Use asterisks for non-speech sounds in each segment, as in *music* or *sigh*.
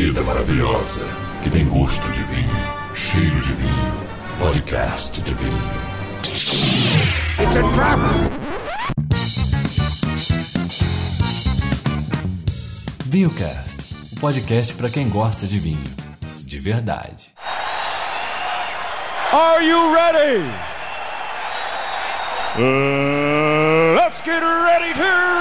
bebida maravilhosa que tem gosto de vinho, cheiro de vinho, podcast de vinho. It's a trap! VinhoCast, o podcast para quem gosta de vinho, de verdade. Are you ready? Uh, let's get ready to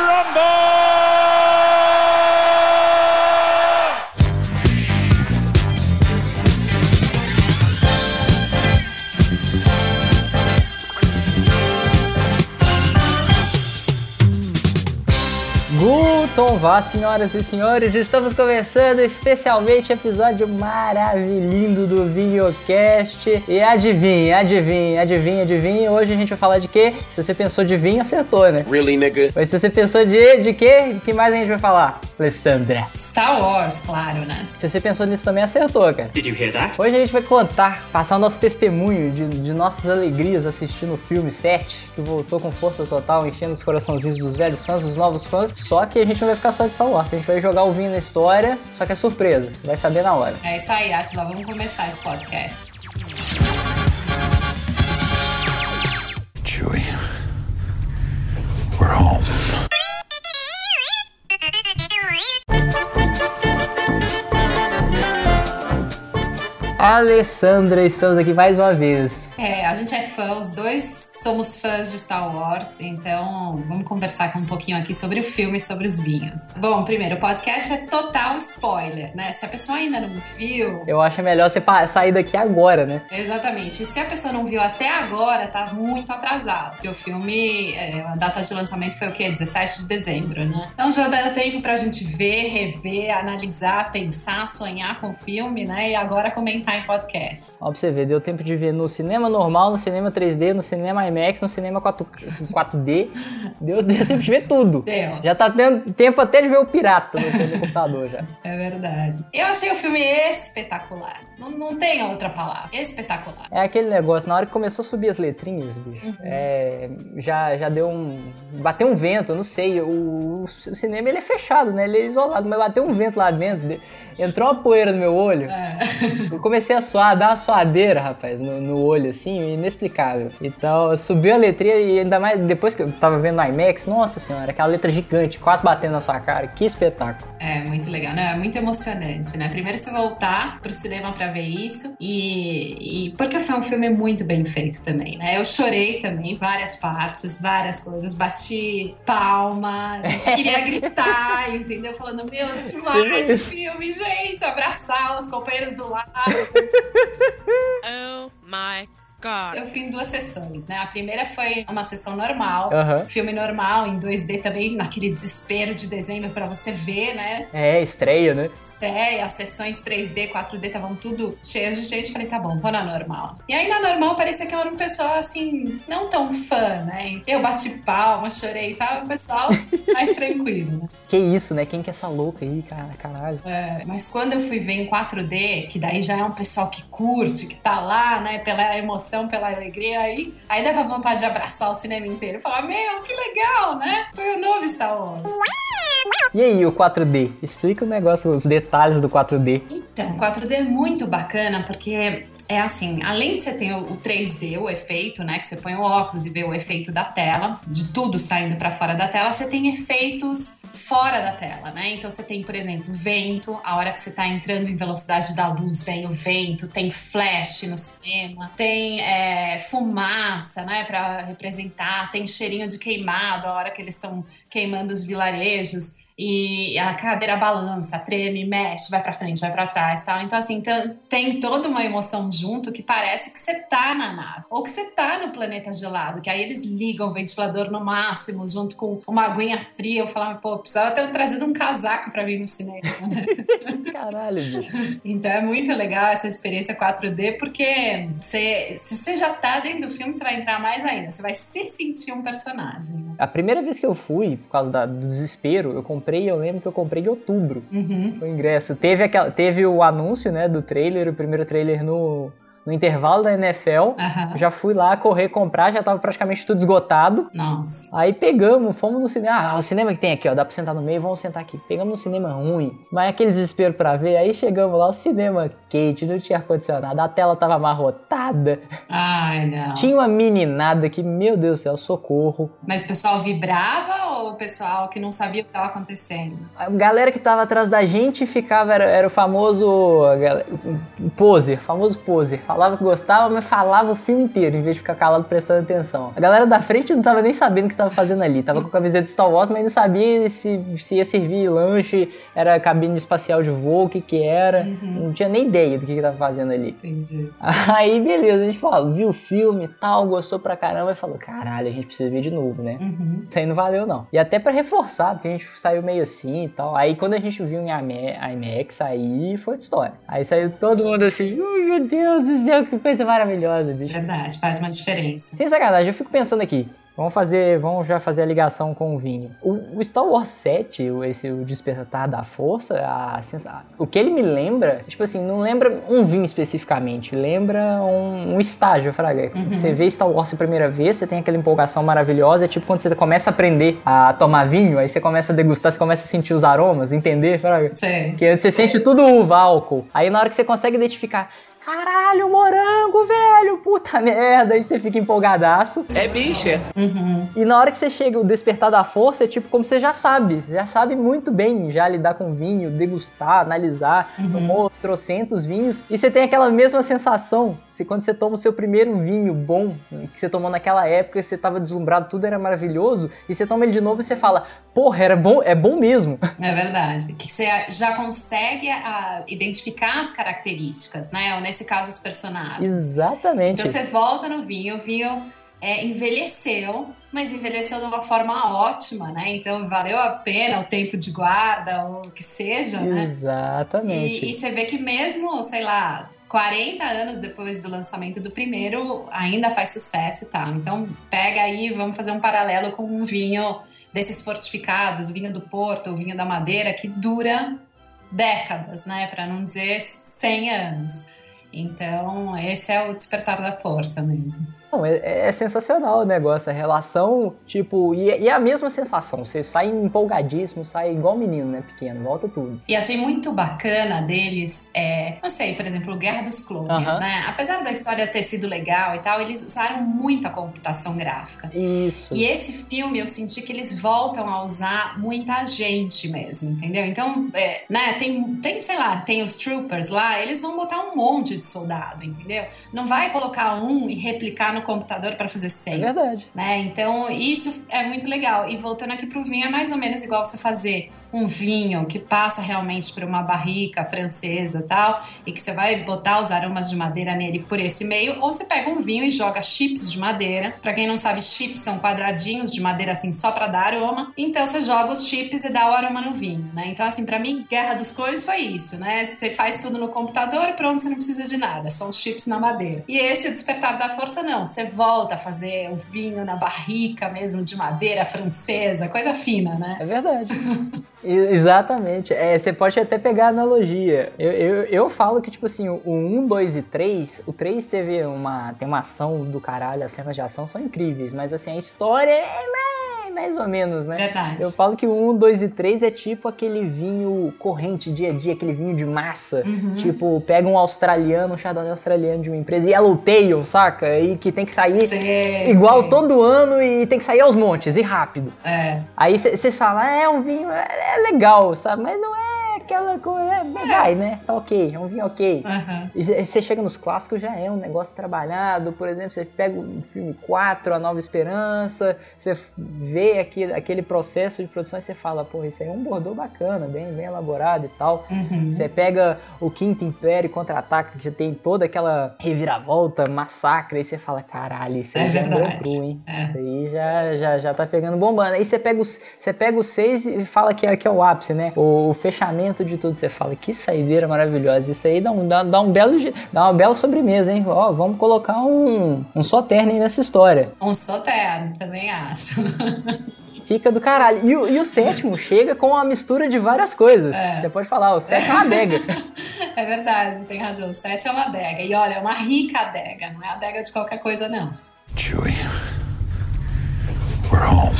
Tom Vá, senhoras e senhores, estamos começando especialmente episódio maravilhoso do VinhoCast. E adivinha, adivinha, adivinha, adivinha, hoje a gente vai falar de quê? Se você pensou de vinho, acertou, né? Really, nigga? Mas se você pensou de, de quê? Que mais a gente vai falar, Alessandra? Star Wars, claro, né? Se você pensou nisso também, acertou, cara. Did you hear that? Hoje a gente vai contar, passar o nosso testemunho de, de nossas alegrias assistindo o filme 7, que voltou com força total, enchendo os coraçãozinhos dos velhos fãs, dos novos fãs. Só que a gente não vai ficar só de Star Wars, a gente vai jogar o vinho na história, só que é surpresa, você vai saber na hora. É isso aí, Atila, vamos começar esse podcast. Chewie, we're home. Alessandra, estamos aqui mais uma vez. É, a gente é fã, os dois somos fãs de Star Wars, então vamos conversar um pouquinho aqui sobre o filme e sobre os vinhos. Bom, primeiro, o podcast é total spoiler, né? Se a pessoa ainda não viu. Eu acho melhor você sair daqui agora, né? Exatamente. E se a pessoa não viu até agora, tá muito atrasado. Porque o filme, é, a data de lançamento foi o quê? 17 de dezembro, né? Então já deu tempo pra gente ver, rever, analisar, pensar, sonhar com o filme, né? E agora comentar em podcast. Ó, pra você ver, deu tempo de ver no cinema normal, no cinema 3D, no cinema IMAX, no cinema 4, 4D. Deu, deu tempo de ver tudo. Deu. Já tá tendo tempo até de ver o pirata no, no computador já. É verdade. Eu achei o filme espetacular. Não, não tem outra palavra. Espetacular. É aquele negócio, na hora que começou a subir as letrinhas, bicho, é, já, já deu um. Bateu um vento, eu não sei. O, o cinema ele é fechado, né? Ele é isolado, mas bateu um vento lá dentro. Entrou uma poeira no meu olho. É. Eu comecei a suar, dar uma suadeira, rapaz, no, no olho, assim, inexplicável. Então, subiu a letrinha e ainda mais depois que eu tava vendo no IMAX, nossa senhora, aquela letra gigante, quase batendo na sua cara. Que espetáculo. É muito legal, né? É muito emocionante, né? Primeiro você voltar pro cinema pra ver isso e, e porque foi um filme muito bem feito também, né? Eu chorei também, várias partes, várias coisas, bati palma, queria *laughs* gritar, entendeu? Falando, meu, demais esse filme, gente, abraçar os companheiros do lado. *laughs* Oh my god. Eu fui em duas sessões, né? A primeira foi uma sessão normal, Aham. filme normal, em 2D também, naquele desespero de dezembro pra você ver, né? É, estreia, né? estreia, as sessões 3D, 4D estavam tudo cheias de gente. Falei, tá bom, vou na normal. E aí na normal parecia que eu era um pessoal assim, não tão fã, né? Eu bati palma, chorei e tal, o pessoal *laughs* mais tranquilo, né? Que isso, né? Quem que é essa louca aí, cara? Caralho. É, mas quando eu fui ver em 4D, que daí já é um pessoal que curte, que tá lá, né, pela emoção, pela alegria, aí, aí dava vontade de abraçar o cinema inteiro e falar, meu, que legal, né? Foi o novo Star Wars. E aí, o 4D? Explica o negócio, os detalhes do 4D. Então, 4D é muito bacana porque é assim, além de você ter o 3D, o efeito, né, que você põe o óculos e vê o efeito da tela, de tudo saindo para fora da tela, você tem efeitos fora da tela, né? Então você tem, por exemplo, vento, a hora que você tá entrando em velocidade da luz, vem o vento, tem flash no cinema, tem é, fumaça, né, para representar, tem cheirinho de queimado, a hora que eles estão queimando os vilarejos e a cadeira balança, treme, mexe, vai pra frente, vai pra trás, tal. Então assim, então, tem toda uma emoção junto que parece que você tá na nave ou que você tá no planeta gelado, que aí eles ligam o ventilador no máximo junto com uma aguinha fria. Eu falava, pô, precisava ter trazido um casaco pra vir no cinema, né? *laughs* Caralho, bicho. Então é muito legal essa experiência 4D, porque você, se você já tá dentro do filme, você vai entrar mais ainda. Você vai se sentir um personagem. né? A primeira vez que eu fui, por causa da- do desespero, eu comprei, eu lembro que eu comprei em outubro Uhum. o ingresso. Teve, aquela, teve o anúncio, né, do trailer, o primeiro trailer no, no intervalo da NFL. Aham. Já fui lá correr, comprar, já tava praticamente tudo esgotado. Nossa. Aí pegamos, fomos no cinema. Ah, o cinema que tem aqui, ó, dá pra sentar no meio, vamos sentar aqui. Pegamos um cinema ruim, mas aquele desespero pra ver. Aí chegamos lá, o cinema quente, não tinha ar-condicionado, a tela tava amarrotada. Ai, não. Tinha uma meninada que, meu Deus do céu, socorro. Mas o pessoal vibrava ou o pessoal que não sabia o que estava acontecendo? A galera que tava atrás da gente ficava, era, era o famoso galera- poser, famoso poser. Falava que gostava, mas falava o filme inteiro, em vez de ficar calado prestando atenção. A galera da frente não tava nem sabendo o que tava fazendo ali. Tava com a camiseta de Star Wars, mas não sabia se, se ia servir lanche, era cabine espacial de voo, o que que era. Não tinha nem ideia do que que tava fazendo ali. Entendi. Aí, beleza, a gente falou, viu o filme e tal, gostou pra caramba e falou, caralho, a gente precisa ver de novo, né? Uhum. Isso aí não valeu, não. E até pra reforçar, porque a gente saiu meio assim e tal. Aí quando a gente viu em IMA- IMAX, aí foi outra história. Aí saiu todo mundo assim, oh, meu Deus do céu, que coisa maravilhosa, bicho. Verdade, faz uma diferença. Sem sacanagem, eu fico pensando aqui. Vamos fazer, vamos já fazer a ligação com o vinho. O, o Star Wars 7, o- esse o Despertar da Força, a sensa- o que ele me lembra, tipo assim, não lembra um vinho especificamente, lembra um, um estágio, Fraga. Uhum. Você vê Star Wars a primeira vez, você tem aquela empolgação maravilhosa, é tipo quando você começa a aprender a tomar vinho, aí você começa a degustar, você começa a sentir os aromas, entender, Fraga? Sei. Que você sente tudo uva, álcool. Aí na hora que você consegue identificar, caralho, morango, velho, puta merda, aí você fica empolgadaço. Uhum. E na hora que você chega o despertar da força, é tipo como você já sabe, você já sabe muito bem já lidar com vinho, degustar, analisar, tomou trocentos vinhos, e você tem aquela mesma sensação, se quando você toma o seu primeiro vinho bom, que você tomou naquela época, você tava deslumbrado, tudo era maravilhoso, e você toma ele de novo e você fala, porra, era bom, é bom mesmo. É verdade. Que você já consegue ah, identificar as características, né? Ou nesse caso, os personagens. Exatamente. Então você volta no vinho, o vinho é, envelheceu, mas envelheceu de uma forma ótima, né? Então valeu a pena o tempo de guarda, ou o que seja, né? Exatamente. E, e você vê que mesmo, sei lá, 40 anos depois do lançamento do primeiro, ainda faz sucesso e tal. Então pega aí, vamos fazer um paralelo com um vinho desses fortificados, o vinho do Porto, o vinho da Madeira, que dura décadas, né? Para não dizer 100 anos. Então, esse é o despertar da força mesmo. Não, é, é sensacional o negócio, a relação, tipo, e, e é a mesma sensação. Você sai empolgadíssimo, sai igual menino, né? Pequeno, volta tudo. E achei muito bacana deles, é, não sei, por exemplo, Guerra dos Clones, Aham. né? Apesar da história ter sido legal e tal, eles usaram muita computação gráfica. Isso. E esse filme eu senti que eles voltam a usar muita gente mesmo, entendeu? Então, é, né, tem, tem, sei lá, tem os troopers lá, eles vão botar um monte de soldado, entendeu? Não vai colocar um e replicar no computador para fazer É 100 verdade. né? Então, isso é muito legal. E voltando aqui pro vinho, é mais ou menos igual você fazer um vinho que passa realmente por uma barrica francesa e tal, e que você vai botar os aromas de madeira nele por esse meio, ou você pega um vinho e joga chips de madeira. Pra quem não sabe, chips são quadradinhos de madeira assim só pra dar aroma. Então você joga os chips e dá o aroma no vinho, né? Então assim, pra mim, Guerra dos Clones foi isso, né? Você faz tudo no computador pronto, você não precisa de nada, são os chips na madeira. E esse o despertar da força não, você volta a fazer o vinho na barrica mesmo de madeira francesa, coisa fina, né? É verdade. *laughs* Exatamente. É, você pode até pegar a analogia. Eu, eu, eu falo que, tipo assim, o 1, 2 e 3, o 3 teve uma, tem uma ação do caralho, as cenas de ação são incríveis, mas assim, a história é mais, mais ou menos, né? Verdade. Eu falo que o 1, 2 e 3 é tipo aquele vinho corrente, dia a dia, aquele vinho de massa. Uhum. Tipo, pega um australiano, um chardonnay australiano de uma empresa, Yellow Tail, saca? E que tem que sair Sei, igual sei. todo ano e tem que sair aos montes e rápido. É, Aí vocês falam, é um vinho, é, é legal, sabe? Mas não é aquela coisa, é, vai, né? Tá ok, é um vinho ok. aham. E você chega nos clássicos, já é um negócio trabalhado. Por exemplo, você pega o filme 4, A Nova Esperança, você vê aquele, aquele processo de produção e você fala, pô, isso aí é um bordô bacana, bem, bem elaborado e tal. Uhum. Você pega o Quinto Império contra-ataca, que já tem toda aquela reviravolta, massacre, aí você fala, caralho, isso aí É já é verdade. bom cru, hein? É. Isso aí já, já, já tá pegando bombando. Aí você pega os, você pega os seis e fala que é, que é o ápice, né? O, o fechamento de tudo. Você fala, que saideira maravilhosa. Isso aí dá um, dá, dá um belo, dá uma bela sobremesa, hein? Ó, vamos colocar um, um só terno aí nessa história. Um soterno, também acho. *laughs* Fica do caralho. E, o- e o sétimo chega com uma mistura de várias coisas. É. Você pode falar, o sétimo é uma adega. *laughs* É verdade, tem razão. O 7 é uma adega. E olha, é uma rica adega, não é adega de qualquer coisa, não. Chewie. We're home.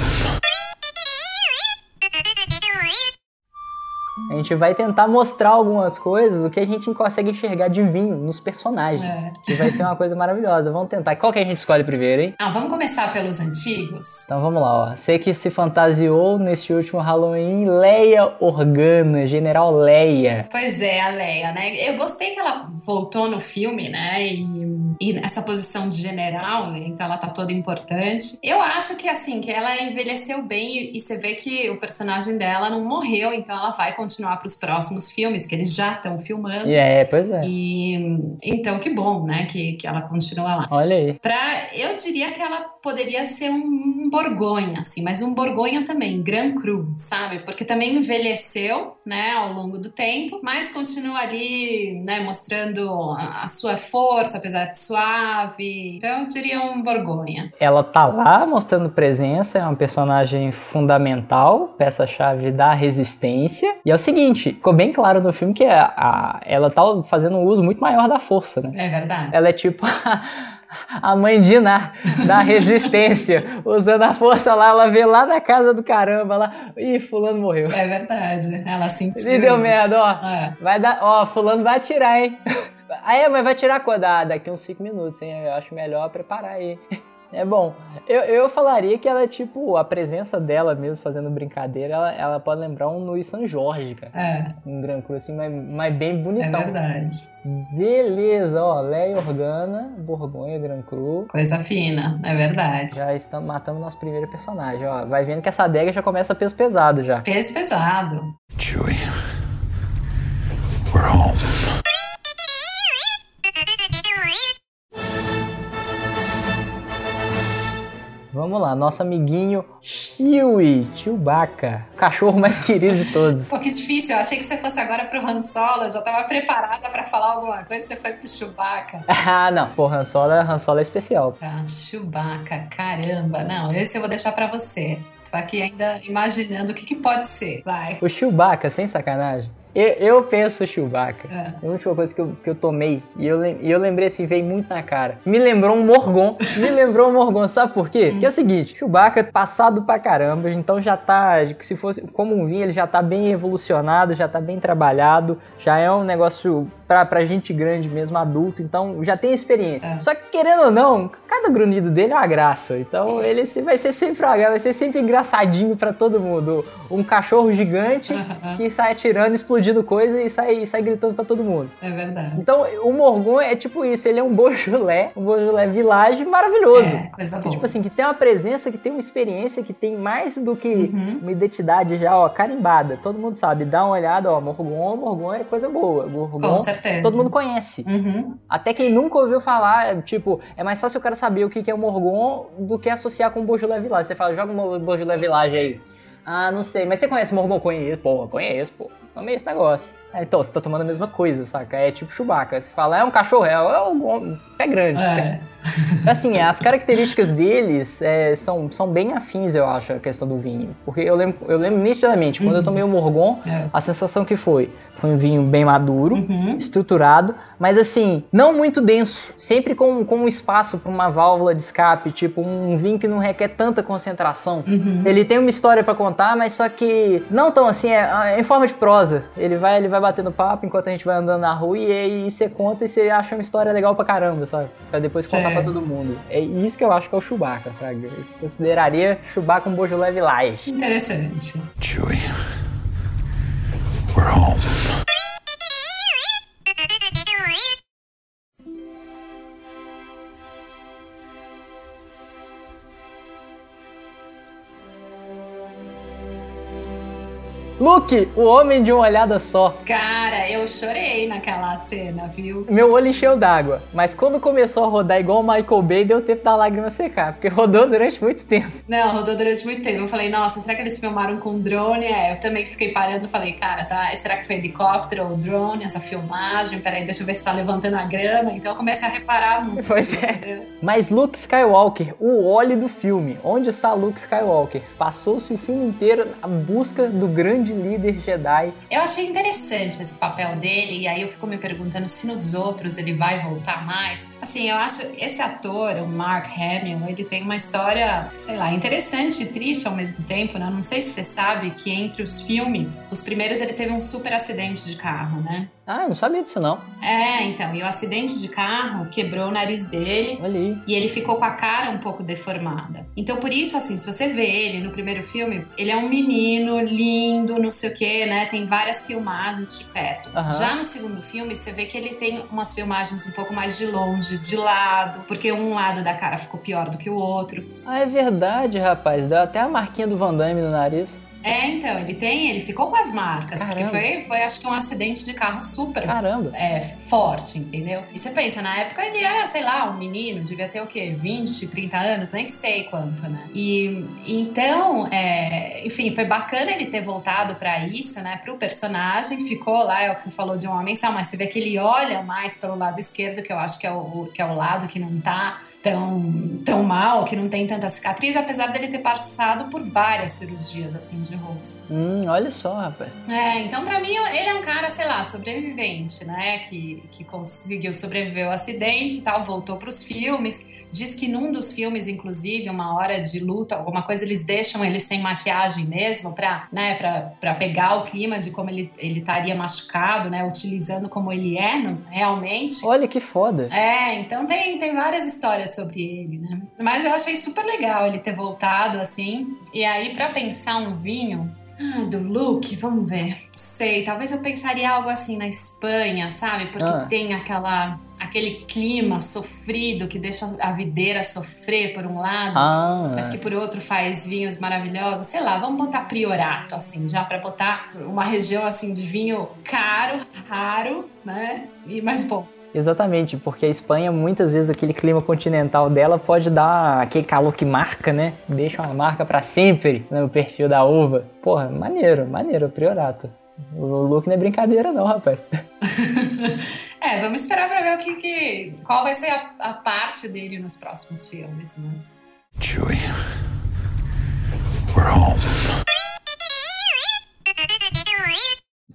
A gente vai tentar mostrar algumas coisas, o que a gente não consegue enxergar de vinho nos personagens. É. Que vai ser uma coisa maravilhosa. Vamos tentar. Qual que a gente escolhe primeiro, hein? Ah, vamos começar pelos antigos? Então vamos lá, ó. Você que se fantasiou neste último Halloween, Leia Organa, General Leia. Pois é, a Leia, né? Eu gostei que ela voltou no filme, né? E, e nessa posição de general, né? então ela tá toda importante. Eu acho que, assim, que ela envelheceu bem e, e você vê que o personagem dela não morreu, então ela vai continuar pros próximos filmes, que eles já estão filmando. É, pois é. E então, que bom, né? Que, que ela continua lá. Olha aí. Pra, eu diria que ela poderia ser um, um Borgonha, assim, mas um Borgonha também, Grand Cru, sabe? Porque também envelheceu, né, ao longo do tempo, mas continua ali, né, mostrando a, a sua força, apesar de suave. Então, eu diria um Borgonha. Ela tá lá mostrando presença, é uma personagem fundamental, peça-chave da resistência. E é o seguinte, ficou bem claro no filme que a, a- ela tá fazendo um uso muito maior da força, né? É verdade. Ela é tipo a, mãe Diná da resistência, *laughs* usando a força lá, ela vê lá na casa do caramba, lá, ih, fulano morreu. É verdade. Ela sentiu. Se deu merda, ó. É. Vai dar, ó, fulano vai atirar, hein? Ah, é, mas vai tirar quando? Ah, daqui uns 5 minutos, hein? Eu acho melhor preparar aí. *laughs* É bom. Eu, eu falaria que ela é tipo, a presença dela mesmo fazendo brincadeira, ela, ela pode lembrar um Luiz San Jorge, cara. É, Um Gran Cru assim, mas, mas bem é bonitão. verdade. Beleza, ó. Leia Organa, Borgonha, Gran Cru. Coisa fina, é verdade. Já estamos matando nosso primeiro personagem, ó. Vai vendo que essa adega já começa peso pesado já. Peso pesado. Chewie. Vamos lá, nosso amiguinho Chewie, Chewbacca, o cachorro mais *laughs* querido de todos. Pô, que difícil. Eu achei que você fosse agora pro Han Solo. Eu já tava preparada pra falar alguma coisa. Você foi pro Chewbacca. *laughs* Ah, não. Pô, Han Solo, é- Han Solo é especial. Tá, Chewbacca. Caramba. Não, esse eu vou deixar pra você. Tô aqui ainda imaginando o que, que pode ser. Vai. O Chewbacca, sem sacanagem. Eu, eu penso Chewbacca. É. A última coisa que eu, que eu tomei, e eu, e eu lembrei assim, veio muito na cara. Me lembrou um Morgon. Me lembrou um Morgon, sabe por quê? Porque é o seguinte, Chewbacca passado pra caramba, então já tá, se fosse como um vinho, ele já tá bem evolucionado, já tá bem trabalhado, já é um negócio pra, pra gente grande mesmo, adulto, então já tem experiência. É. Só que querendo ou não, cada grunhido dele é uma graça, então ele vai ser sempre uma vai ser sempre engraçadinho pra todo mundo. Um cachorro gigante *laughs* que sai atirando, explodindo coisa e sai, sai gritando pra todo mundo. É verdade. Então, o Morgon é tipo isso, ele é um Beaujolais, um Beaujolais Village maravilhoso. É, coisa Que, boa. tipo assim, que tem uma presença, que tem uma experiência, que tem mais do que Uhum. uma identidade já, ó, carimbada. Todo mundo sabe, dá uma olhada, ó, Morgon, Morgon é coisa boa. Morgon, certeza. todo mundo conhece. Uhum. Até quem nunca ouviu falar, tipo, é mais fácil o cara saber o que é o Morgon do que associar com o Beaujolais Village. Você fala, joga um Beaujolais Village aí. Ah, não sei, mas você conhece Morgon? Conheço, porra, conheço, pô. Tomei esse negócio. É, então, você tá tomando a mesma coisa, saca? É tipo Chewbacca. Você fala, é um cachorro, é, é um pé grande. É. Assim, as características deles é, são, são bem afins, eu acho, a questão do vinho. Porque eu lembro, eu lembro nitidamente, quando eu tomei o Morgon, É. a sensação que foi, foi um vinho bem maduro, Uhum. estruturado, mas assim, não muito denso, sempre com, com um espaço para uma válvula de escape, tipo um vinho que não requer tanta concentração. Uhum. Ele tem uma história pra contar, mas só que não tão assim, é, é em forma de prosa. Ele vai, ele vai batendo papo enquanto a gente vai andando na rua e aí você conta e você acha uma história legal pra caramba, sabe? Pra depois contar Certo. pra todo mundo. É isso que eu acho que é o Chewbacca, Fraga. Eu consideraria Chewbacca um Beaujolais Village. Interessante. Chewie. We're home. Luke, o homem de uma olhada só. Cara, eu chorei naquela cena, viu? Meu olho encheu d'água, mas quando começou a rodar igual o Michael Bay, deu tempo da lágrima secar, porque *laughs* rodou durante muito tempo. Não, rodou durante muito tempo. Eu falei, nossa, será que eles filmaram com drone? É, eu também fiquei parando e falei, cara, tá, será que foi helicóptero ou drone, essa filmagem? Peraí, deixa eu ver se tá levantando a grama. Então eu comecei a reparar muito. *laughs* Pois é. Mas Luke Skywalker, o óleo do filme. Onde está Luke Skywalker? Passou-se o filme inteiro na busca do grande líder Jedi. Eu achei interessante esse papel dele, e aí eu fico me perguntando se nos outros ele vai voltar mais. Assim, eu acho esse ator, o Mark Hamill, ele tem uma história, sei lá, interessante e triste ao mesmo tempo, né? Não sei se você sabe que entre os filmes, os primeiros ele teve um super acidente de carro, né? Ah, eu não sabia disso não. É, então, e o acidente de carro quebrou o nariz dele aí. e ele ficou com a cara um pouco deformada. Então, por isso, assim, se você vê ele no primeiro filme, ele é um menino lindo, não sei o quê, né? Tem várias filmagens de perto. Aham. Já no segundo filme, você vê que ele tem umas filmagens um pouco mais de longe, de lado, porque um lado da cara ficou pior do que o outro. Ah, é verdade, rapaz. Deu até a marquinha do Van Damme no nariz. É, então, ele tem, ele ficou com as marcas, porque Caramba. foi, foi, acho que um acidente de carro super Caramba. é, forte, entendeu? E você pensa, na época ele era, sei lá, um menino, devia ter o quê? 20, 30 anos, nem sei quanto, né? E então, é, enfim, foi bacana ele ter voltado pra isso, né? Pro personagem, ficou lá, é o que você falou de um homem sal, mas você vê que ele olha mais pelo lado esquerdo, que eu acho que é o, que é o lado que não tá tão, tão mal, que não tem tanta cicatriz, apesar dele ter passado por várias cirurgias, assim, de rosto. Hum, olha só, rapaz. É, então pra mim ele é um cara, sei lá, sobrevivente, né? Que, que conseguiu sobreviver ao acidente e tal, voltou pros filmes. Diz que num dos filmes, inclusive, uma hora de luta, alguma coisa, eles deixam eles sem maquiagem mesmo pra, né, pra, pra pegar o clima de como ele, ele estaria machucado, né? Utilizando como ele é no- realmente. Olha que foda. É, então tem, tem várias histórias sobre ele, né? Mas eu achei super legal ele ter voltado assim. E aí, pra pensar um vinho ah, do Luke, vamos ver. Sei, talvez eu pensaria algo assim na Espanha, sabe? Porque Ah. tem aquela aquele clima sofrido que deixa a videira sofrer por um lado. Ah, Mas que por outro faz vinhos maravilhosos, sei lá, vamos botar priorato, assim, já pra botar uma região assim de vinho caro, raro, né? E mais bom. exatamente, porque a Espanha, muitas vezes, aquele clima continental dela pode dar aquele calor que marca, né? Deixa uma marca pra sempre no perfil da uva. Porra, maneiro, maneiro, priorato. O look não é brincadeira, não, rapaz. *laughs* É, vamos esperar pra ver o que, que- qual vai ser a, a parte dele nos próximos filmes, né? Chewie. We're home.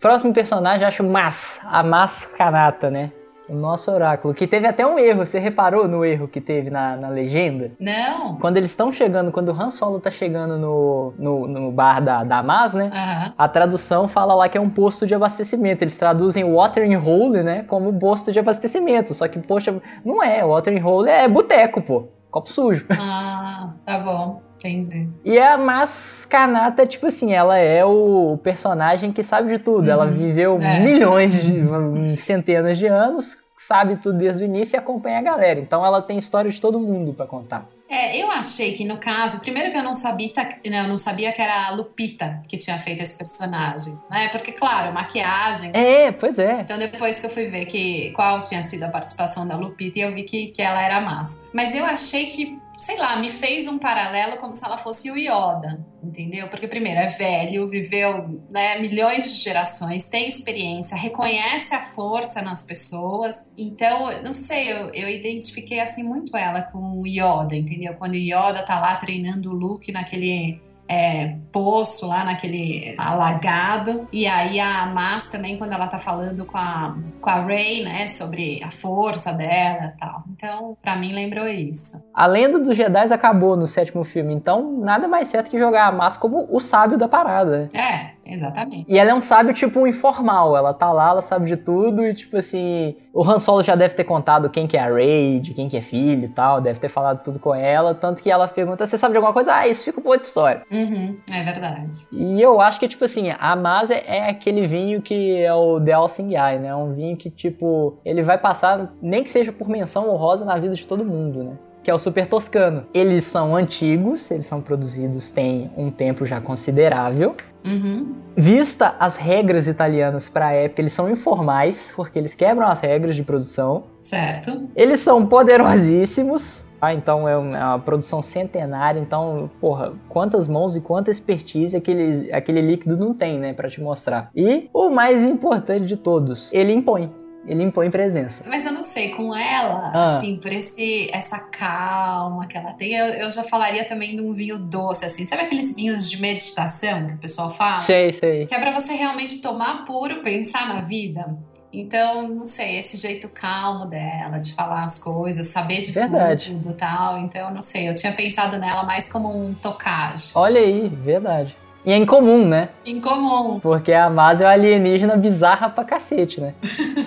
Próximo personagem, eu acho Mas, a Mas Kanata, né? O nosso oráculo, que teve até um erro. Você reparou no erro que teve na, na legenda? Não? Quando eles estão chegando, quando o Han Solo tá chegando no, no, no bar da, da Mas, né? A tradução fala lá que é um posto de abastecimento. Eles traduzem watering hole, né, como posto de abastecimento. Só que, poxa, não é. Watering hole é boteco, pô. Copo sujo. Ah, tá bom. Entendi. E a Mas Kanata, tipo assim, ela é o personagem que sabe de tudo. Ela Uhum. viveu É. milhões de centenas de anos, sabe tudo desde o início e acompanha a galera. Então ela tem história de todo mundo pra contar. É, eu achei que no caso, primeiro que eu não sabia, não, eu não sabia que era a Lupita que tinha feito esse personagem, né? Porque, claro, maquiagem. É, pois é. Então, depois que eu fui ver que qual tinha sido a participação da Lupita, eu vi que, que ela era massa. Mas eu achei que, sei lá, me fez um paralelo como se ela fosse o Yoda, entendeu? Porque, primeiro, é velho, viveu né, milhões de gerações, tem experiência, reconhece a força nas pessoas. Então, não sei, eu, eu identifiquei assim muito ela com o Yoda, entendeu? Quando o Yoda tá lá treinando o Luke naquele é, poço lá naquele alagado. E aí a Mas também, quando ela tá falando com a, com a Rey, né, sobre a força dela e tal. Então, pra mim, lembrou isso. A lenda dos Jedi acabou no sétimo filme, então nada mais certo que jogar a Mas como o sábio da parada? É, exatamente. E ela é um sábio, tipo, informal. Ela tá lá, ela sabe de tudo e, tipo assim... O Han Solo já deve ter contado quem que é a Rey, de quem que é filho e tal. Deve ter falado tudo com ela. Tanto que ela pergunta, você sabe de alguma coisa? Ah, isso fica um outra história. Uhum, é verdade. E eu acho que, tipo assim, a Mas é, é aquele vinho que é o The All Sing Guy, né? Um vinho que, tipo, ele vai passar, nem que seja por menção honrosa na vida de todo mundo, né? Que é o Super Toscano. Eles são antigos, eles são produzidos tem um tempo já considerável. Uhum. Vista as regras italianas para a época, eles são informais, porque eles quebram as regras de produção. Certo. Eles são poderosíssimos, ah, então é uma produção centenária, então, porra, quantas mãos e quanta expertise aquele, aquele líquido não tem, né, para te mostrar. E o mais importante de todos, ele impõe. Ele impõe presença. Mas eu não sei, com ela, Ah. assim, por esse, essa calma que ela tem, eu, eu já falaria também de um vinho doce, assim. Sabe aqueles vinhos de meditação que o pessoal fala? Sei, sei. Que é pra você realmente tomar puro, pensar na vida. Então, não sei, esse jeito calmo dela, de falar as coisas, saber de Verdade. tudo e tal. Então, não sei, eu tinha pensado nela mais como um tocage. Olha aí, verdade. E é incomum, né? Incomum. Porque a Mase é uma alienígena bizarra pra cacete, né?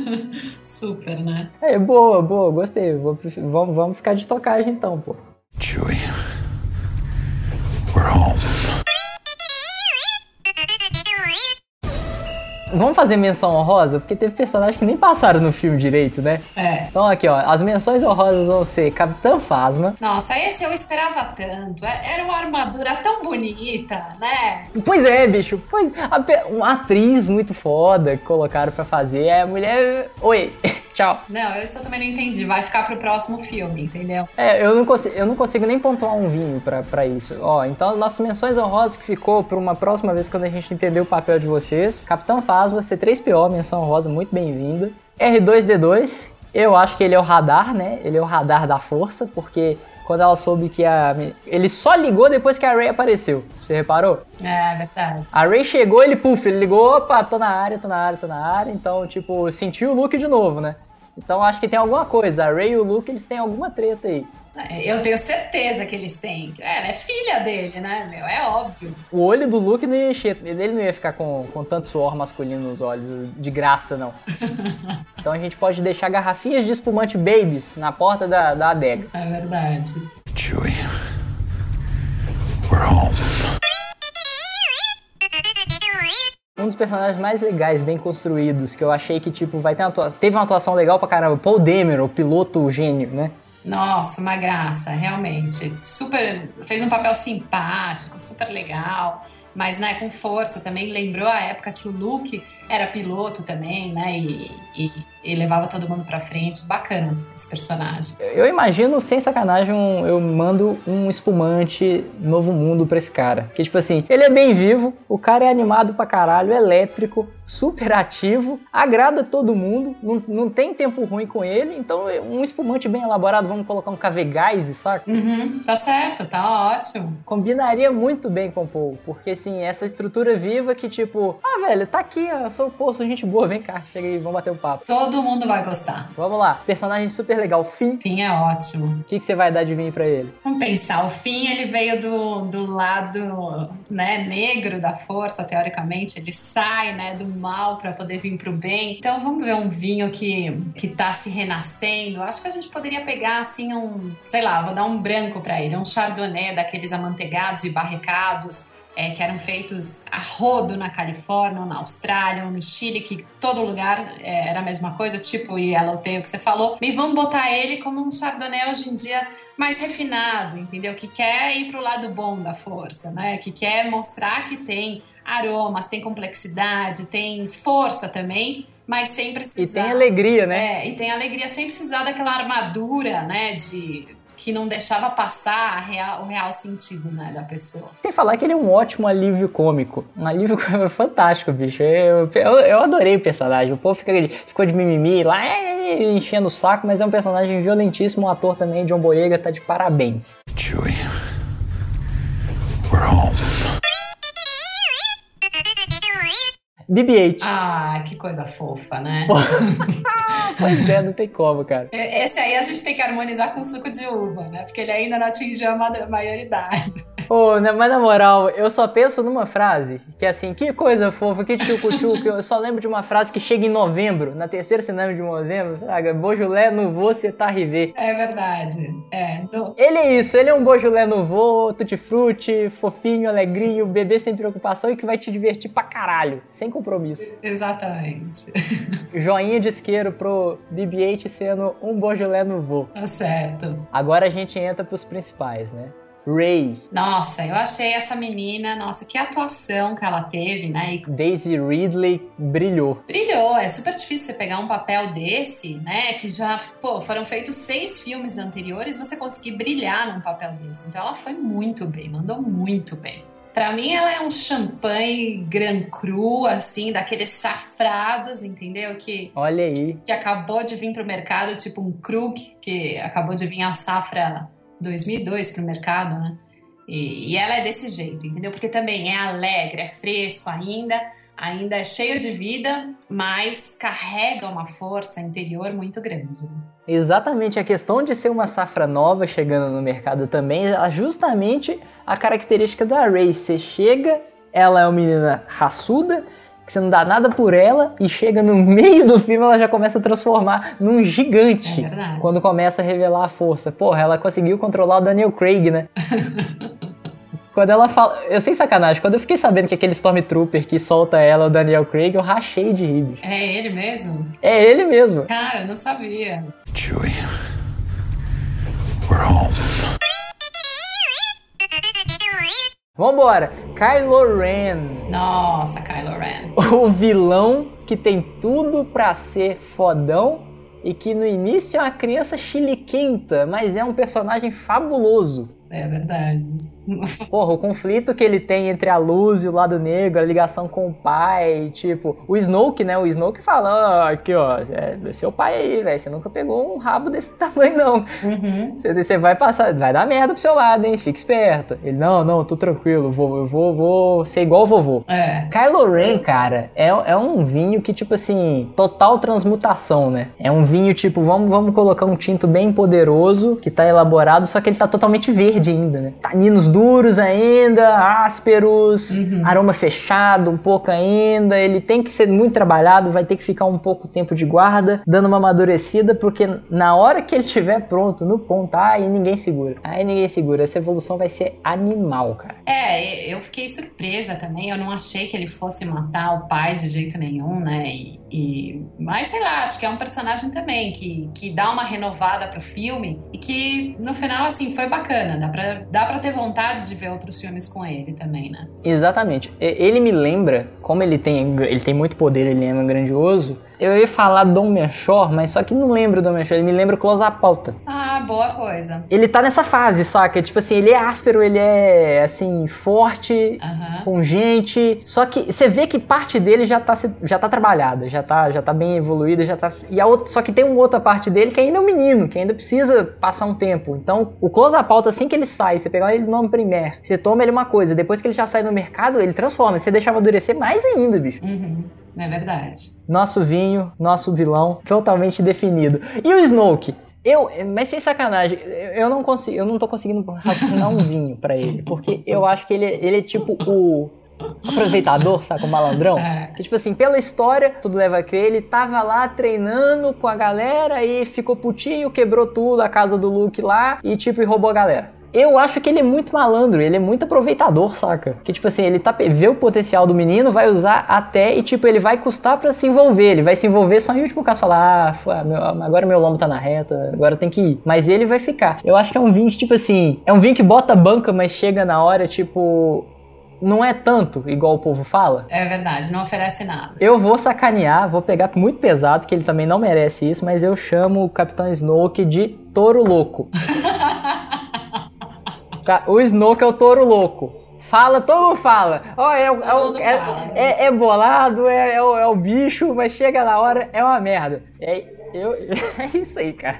*laughs* Super, né? É, boa, boa, gostei. Vou vamos, vamos ficar de tocagem então, pô. Chewie. We're home. Vamos fazer menção honrosa? Porque teve personagens que nem passaram no filme direito, né? É. Então aqui, ó, as menções honrosas vão ser Capitã Phasma. Nossa, esse eu esperava tanto. É- Era uma armadura tão bonita, né? Pois é, bicho. Pois, uma atriz muito foda que colocaram pra fazer. É a mulher. Oi, *laughs* tchau. Não, eu também não entendi. Vai ficar pro próximo filme, entendeu? É, eu não, consigo, eu não consigo nem pontuar um vinho pra, pra isso. Ó, então nossas menções honrosas que ficou pra uma próxima vez quando a gente entender o papel de vocês. Capitão Phasma, C3PO, menção honrosa muito bem-vinda. R2D2, eu acho que ele é o radar, né? Ele é o radar da força, porque quando ela soube que a. Ele só ligou depois que a Ray apareceu. Você reparou? É verdade. A Ray chegou, ele puf, ele ligou, opa, tô na área, tô na área, tô na área. Então, tipo, sentiu o Luke de novo, né? Então acho que tem alguma coisa. A Ray e o Luke, eles têm alguma treta aí. Eu tenho certeza que eles têm. É, ela é filha dele, né, meu? É óbvio. O olho do Luke não ia encher, ele não ia ficar com, com tanto suor masculino nos olhos, de graça, não. *laughs* Então a gente pode deixar garrafinhas de espumante babies na porta da, da adega. É verdade. Chewie. We're home. Um dos personagens mais legais, bem construídos, que eu achei que, tipo, vai ter uma atua- teve uma atuação legal pra caramba. Paul Demer, o piloto gênio, né? Nossa, uma graça, realmente. Super. Fez um papel simpático, super legal. Mas, né, com força também. Lembrou a época que o Luke era piloto também, né? E, e- e levava todo mundo pra frente. Bacana esse personagem. Eu imagino, sem sacanagem, um- eu mando um espumante novo mundo pra esse cara. Que, tipo assim, ele é bem vivo, o cara é animado pra caralho, elétrico, super ativo, agrada todo mundo, não, não tem tempo ruim com ele, então um espumante bem elaborado, vamos colocar um Cavegás, saca? Uhum, tá certo, tá ótimo. Combinaria muito bem com o Paul, porque assim, essa estrutura viva que tipo, ah, velho, tá aqui, eu sou o poço, gente boa, vem cá, chega aí, vamos bater um papo. Todo mundo vai gostar. Vamos lá, personagem super legal, Finn, Fim é ótimo. o que, que você vai dar de vinho pra ele? Vamos pensar, o fim ele veio do, do lado né, negro da força, teoricamente, ele sai né, do mal para poder vir para o bem. Então vamos ver um vinho que, que tá se renascendo. Acho que a gente poderia pegar assim um, sei lá, vou dar um branco para ele, um chardonnay daqueles amanteigados e barricados. é, que eram feitos a rodo na Califórnia, ou na Austrália, ou no Chile, que todo lugar é, era a mesma coisa, tipo o Yellowtail que você falou. E vamos botar ele como um Chardonnay hoje em dia mais refinado, entendeu? Que quer ir pro lado bom da força, né? Que quer mostrar que tem aromas, tem complexidade, tem força também, mas sem E precisar. tem alegria, né? É, e tem alegria sem precisar daquela armadura, né? De que não deixava passar a real- o real sentido, né, da pessoa. Sem falar que ele é um ótimo alívio cômico. Um alívio cômico *laughs* fantástico, bicho. Eu, eu, eu adorei o personagem. O povo fica, ficou de mimimi lá, é, é, enchendo o saco, mas é um personagem violentíssimo. O ator também, John Boyega, tá de parabéns. Chewie. We're home. BB-8. Ah, que coisa fofa, né? *laughs* Pois é, não tem como, cara. Esse aí a gente tem que harmonizar com suco de uva, né? Porque ele ainda não atingiu a ma- maioridade. *laughs* Ô, né, mas na moral, eu só penso numa frase, que é assim, que coisa fofa, que tchucu que eu só lembro de uma frase que chega em novembro, na terceira semana de novembro, sabe? Beaujolais Nouveau tá arrivé. É verdade, é. No... Ele é isso, ele é um Beaujolais Nouveau, tutti-frutti, fofinho, alegrinho, bebê sem preocupação e que vai te divertir pra caralho, sem compromisso. Exatamente. *laughs* Joinha de isqueiro pro BB-8 sendo um Beaujolais Nouveau. Tá certo. Agora a gente entra pros principais, né? Ray. Nossa, eu achei essa menina, nossa, que atuação que ela teve, né? E Daisy Ridley brilhou. brilhou. É super difícil você pegar um papel desse, né? Que já, pô, foram feitos seis filmes anteriores, você conseguir brilhar num papel desse. Então ela foi muito bem, mandou muito bem. Pra mim, ela é um champanhe Grand Cru, assim, daqueles safrados, entendeu? Que, Olha aí. que acabou de vir pro mercado, tipo um Krug, que acabou de vir a safra 2002 pro mercado, né? E, e ela é desse jeito, entendeu? Porque também é alegre, é fresco ainda, ainda é cheio de vida, mas carrega uma força interior muito grande. né? Exatamente, a questão de ser uma safra nova chegando no mercado também é justamente a característica da Ray. Você chega, ela é uma menina raçuda, que você não dá nada por ela, e chega no *laughs* meio do filme ela já começa a transformar num gigante. É. Quando começa a revelar a força. Porra, ela conseguiu controlar o Daniel Craig, né? *laughs* Quando ela fala. Eu sei sacanagem, quando eu fiquei sabendo que aquele Stormtrooper que solta ela, é o Daniel Craig, eu rachei de rir. É ele mesmo? É ele mesmo. Cara, eu não sabia. Chewie. We're home. Vambora! Kylo Ren. Nossa, Kylo Ren. *laughs* o vilão que tem tudo pra ser fodão e que no início é uma criança chiliquenta, mas é um personagem fabuloso. É verdade. *laughs* Porra, o conflito que ele tem entre a luz e o lado negro, a ligação com o pai, tipo, o Snoke, né? O Snoke fala, ó, aqui ó, é seu pai aí, velho, você nunca pegou um rabo desse *laughs* tamanho não. Uhum. Você, você vai passar, vai dar merda pro seu lado, hein? Fica esperto. Ele, não, não, tô tranquilo, vou, eu vou, vou ser igual o vovô. É. Kylo Ren, cara, é, é um vinho que, tipo assim, total transmutação, né? É um vinho, tipo, vamos, vamos colocar um tinto bem poderoso, que tá elaborado, só que ele tá totalmente verde ainda, né? Taninos duros ainda, ásperos, aroma fechado um pouco ainda. Ele tem que ser muito trabalhado, vai ter que ficar um pouco tempo de guarda, dando uma amadurecida, porque na hora que ele estiver pronto, no ponto, aí ninguém segura. Aí ninguém segura. Essa evolução vai ser animal, cara. É, eu fiquei surpresa também. Eu não achei que ele fosse matar o pai de jeito nenhum, né? E, e- mas sei lá, acho que é um personagem também que, que dá uma renovada pro filme e que no final, assim, foi bacana. Dá pra, dá pra ter vontade de ver outros filmes com ele também, né? Exatamente. Ele me lembra, como ele tem, ele tem muito poder, ele é grandioso. Eu ia falar Dom Menchor, mas só que não lembro Dom Menchor, ele me lembra o Close a Pauta. Ah, boa coisa. Ele tá nessa fase, saca? Tipo assim, ele é áspero, ele é, assim, forte, pungente. Só que você vê que parte dele já tá, já tá trabalhada, já tá, já tá bem evoluída, já tá. E a outra, só que tem uma outra parte dele que ainda é um menino, que ainda precisa passar um tempo. Então, o close a pauta, assim que ele sai, você pegar ele no nome primeiro, você toma ele uma coisa, depois que ele já sai no mercado, ele transforma. Você deixa amadurecer mais ainda, bicho. Uhum. É verdade. Nosso vinho, nosso vilão, totalmente definido. E o Snoke? Eu, mas sem sacanagem, eu não consigo, eu não tô conseguindo raciocinar um vinho pra ele, porque eu acho que ele, ele é tipo o aproveitador, saca, o malandrão. É. Que, tipo assim, pela história, tudo leva a crer, ele tava lá treinando com a galera e ficou putinho, quebrou tudo, a casa do Luke lá e tipo, e roubou a galera. Eu acho que ele é muito malandro, ele é muito aproveitador, saca? Que tipo assim, ele tá, vê o potencial do menino, vai usar até e tipo, ele vai custar pra se envolver. Ele vai se envolver só em último caso falar, ah, ah, meu- agora meu lombo tá na reta, agora tem que ir. Mas ele vai ficar. Eu acho que é um vinho, tipo assim, é um vinho que bota banca, mas chega na hora, tipo, não é tanto, igual o povo fala. É verdade, não oferece nada. Eu vou sacanear, vou pegar muito pesado, que ele também não merece isso, mas eu chamo o Capitão Snoke de Touro Louco. *laughs* O Snoke é o Touro Louco. Fala, todo mundo fala. Ó, é, é, é- fala, né? é- é bolado, é, é o, é o bicho, mas chega na hora, é uma merda. É, eu, *laughs* é isso aí, cara.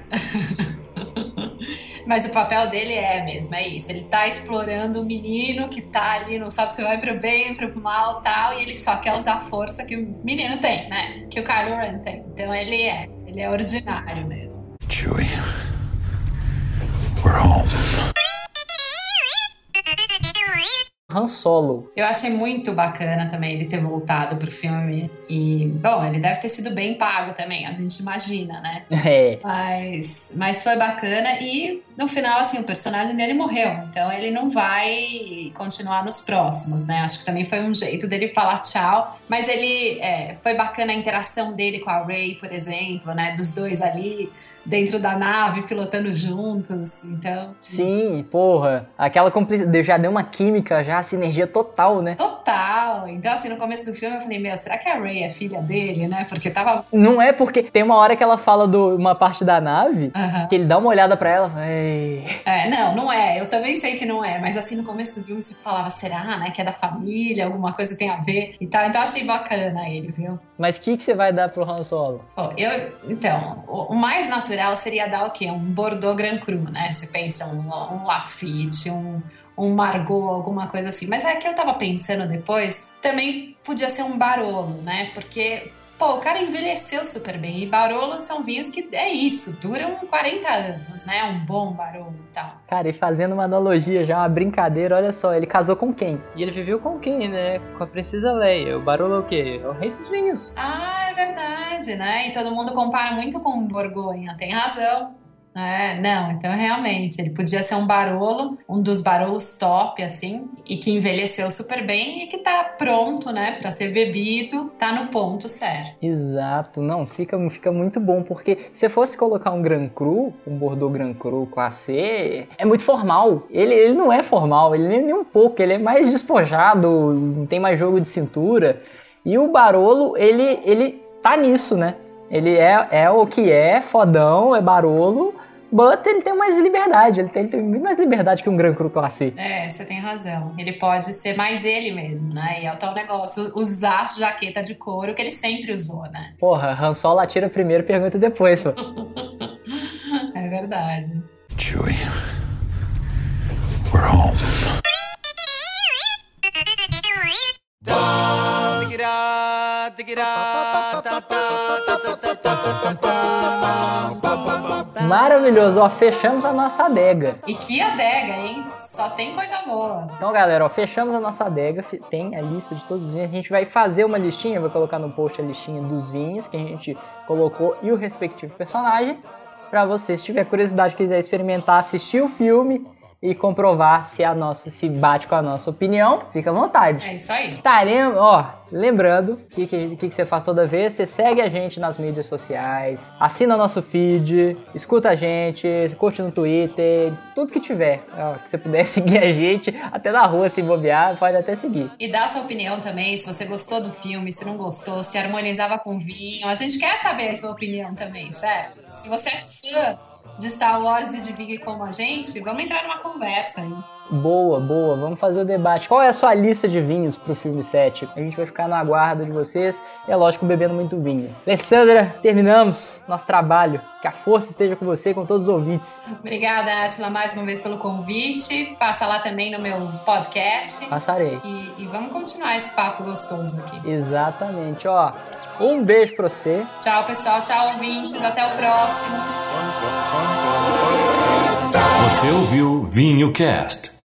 Mas o papel dele é mesmo, é isso. Ele tá explorando o menino que tá ali, não sabe se vai pro bem, pro mal tal, e ele só quer usar a força que o menino tem, né? Que o Kylo Ren tem. Então ele é, ele é ordinário mesmo. Chewie. We're home. Han Solo. Eu achei muito bacana também ele ter voltado pro filme. E, bom, ele deve ter sido bem pago também, a gente imagina, né? *laughs* É. Mas, mas foi bacana e no final, assim, o personagem dele morreu. Então ele não vai continuar nos próximos, né? Acho que também foi um jeito dele falar tchau. Mas ele é, foi bacana a interação dele com a Ray, por exemplo, né? Dos dois ali dentro da nave, pilotando juntos, então... Sim, porra, aquela cumplicidade, já deu uma química, já, sinergia total, né? Total, então assim, no começo do filme eu falei, meu, será que a Ray é filha dele, né? Porque tava... Não é porque tem uma hora que ela fala de uma parte da nave, Uhum. que ele dá uma olhada pra ela, Ei. É, não, não é, eu também sei que não é, mas assim, no começo do filme você falava, será, né, que é da família, alguma coisa tem a ver e tal, então eu achei bacana ele, viu? mas o que, que você vai dar pro Han Solo? Bom, eu, então, o mais natural seria dar o quê? Um Bordeaux Grand Cru, né? Você pensa um, um Lafite, um, um Margot, alguma coisa assim. Mas é que eu tava pensando depois, também podia ser um Barolo, né? Porque, pô, o cara envelheceu super bem. E Barolo são vinhos que é isso, duram 40 anos, né? Um bom Barolo e tal. Cara, e fazendo uma analogia já, uma brincadeira, olha só, ele casou com quem? E ele viveu com quem, né? Com a princesa Leia. O Barolo é o quê? É o rei dos vinhos. Ah, é verdade, né? E todo mundo compara muito com o Borgonha, tem razão. É, não, então realmente, ele podia ser um barolo, um dos barolos top, assim, e que envelheceu super bem e que tá pronto, né, pra ser bebido, tá no ponto certo. Exato, não, fica, fica muito bom, porque se fosse colocar um Grand Cru, um Bordeaux Grand Cru classe é muito formal. Ele, ele não é formal, ele nem, nem um pouco, ele é mais despojado, não tem mais jogo de cintura. E o Barolo, ele, ele tá nisso, né? Ele é, é o que é, fodão, é Barolo, but ele tem mais liberdade, ele tem, ele tem muito mais liberdade que um Grand Cru classe. É, você tem razão. Ele pode ser mais ele mesmo, né? E é o tal negócio, usar jaqueta de couro que ele sempre usou, né? Porra, Han Solo atira primeiro, pergunta depois, pô. É verdade. Chewie. We're home. Maravilhoso, ó, fechamos a nossa adega. E que adega, hein? Só tem coisa boa. Então, galera, ó, fechamos a nossa adega, tem a lista de todos os vinhos. A gente vai fazer uma listinha, vou colocar no post a listinha dos vinhos que a gente colocou e o respectivo personagem. Pra você, se tiver curiosidade, quiser experimentar, assistir o filme e comprovar se a nossa se bate com a nossa opinião, fica à vontade. É isso aí. Estaremos, ó, lembrando o que, que, que, que você faz toda vez, você segue a gente nas mídias sociais, assina nosso feed, escuta a gente, curte no Twitter, tudo que tiver, ó, que você puder *laughs* seguir a gente, até na rua se bobear, pode até seguir. E dá sua opinião também, se você gostou do filme, se não gostou, se harmonizava com vinho. A gente quer saber a sua opinião também, certo? Se você é fã de Star Wars e de vinho como a gente, vamos entrar numa conversa aí. Boa, boa, vamos fazer o debate. Qual é a sua lista de vinhos pro filme 7? A gente vai ficar no aguardo de vocês, é lógico, bebendo muito vinho. Alessandra, terminamos nosso trabalho. Que a força esteja com você e com todos os ouvintes. Obrigada, Atila, mais uma vez pelo convite. Passa lá também no meu podcast. Passarei. E, e vamos continuar esse papo gostoso aqui. Exatamente, ó. Um beijo pra você. Tchau, pessoal. Tchau, ouvintes. Até o próximo. Você ouviu Vinho Cast.